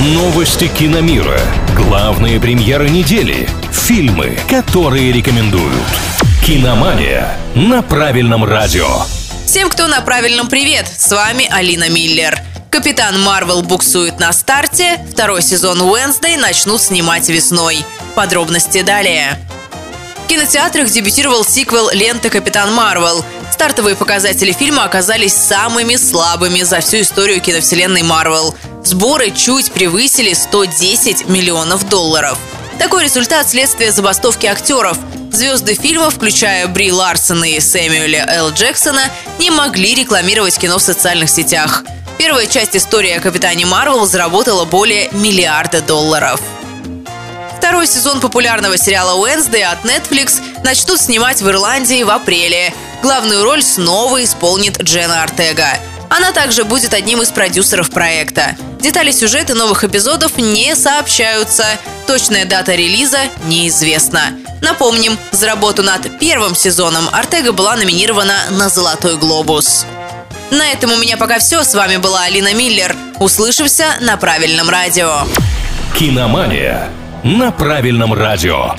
Новости киномира. Главные премьеры недели. Фильмы, которые рекомендуют. Киномания на правильном радио. Всем, кто на правильном привет, с вами Алина Миллер. Капитан Марвел буксует на старте, второй сезон Уэнсдей начнут снимать весной. Подробности далее. В кинотеатрах дебютировал сиквел ленты «Капитан Марвел». Стартовые показатели фильма оказались самыми слабыми за всю историю киновселенной Марвел. Сборы чуть превысили 110 миллионов долларов. Такой результат – следствия забастовки актеров. Звезды фильма, включая Бри Ларсона и Сэмюэля Л. Джексона, не могли рекламировать кино в социальных сетях. Первая часть истории о Капитане Марвел заработала более миллиарда долларов. Второй сезон популярного сериала Уэнсдей от Netflix начнут снимать в Ирландии в апреле. Главную роль снова исполнит Джена Артега. Она также будет одним из продюсеров проекта. Детали сюжета новых эпизодов не сообщаются. Точная дата релиза неизвестна. Напомним, за работу над первым сезоном Артега была номинирована на «Золотой глобус». На этом у меня пока все. С вами была Алина Миллер. Услышимся на правильном радио. Киномания на правильном радио.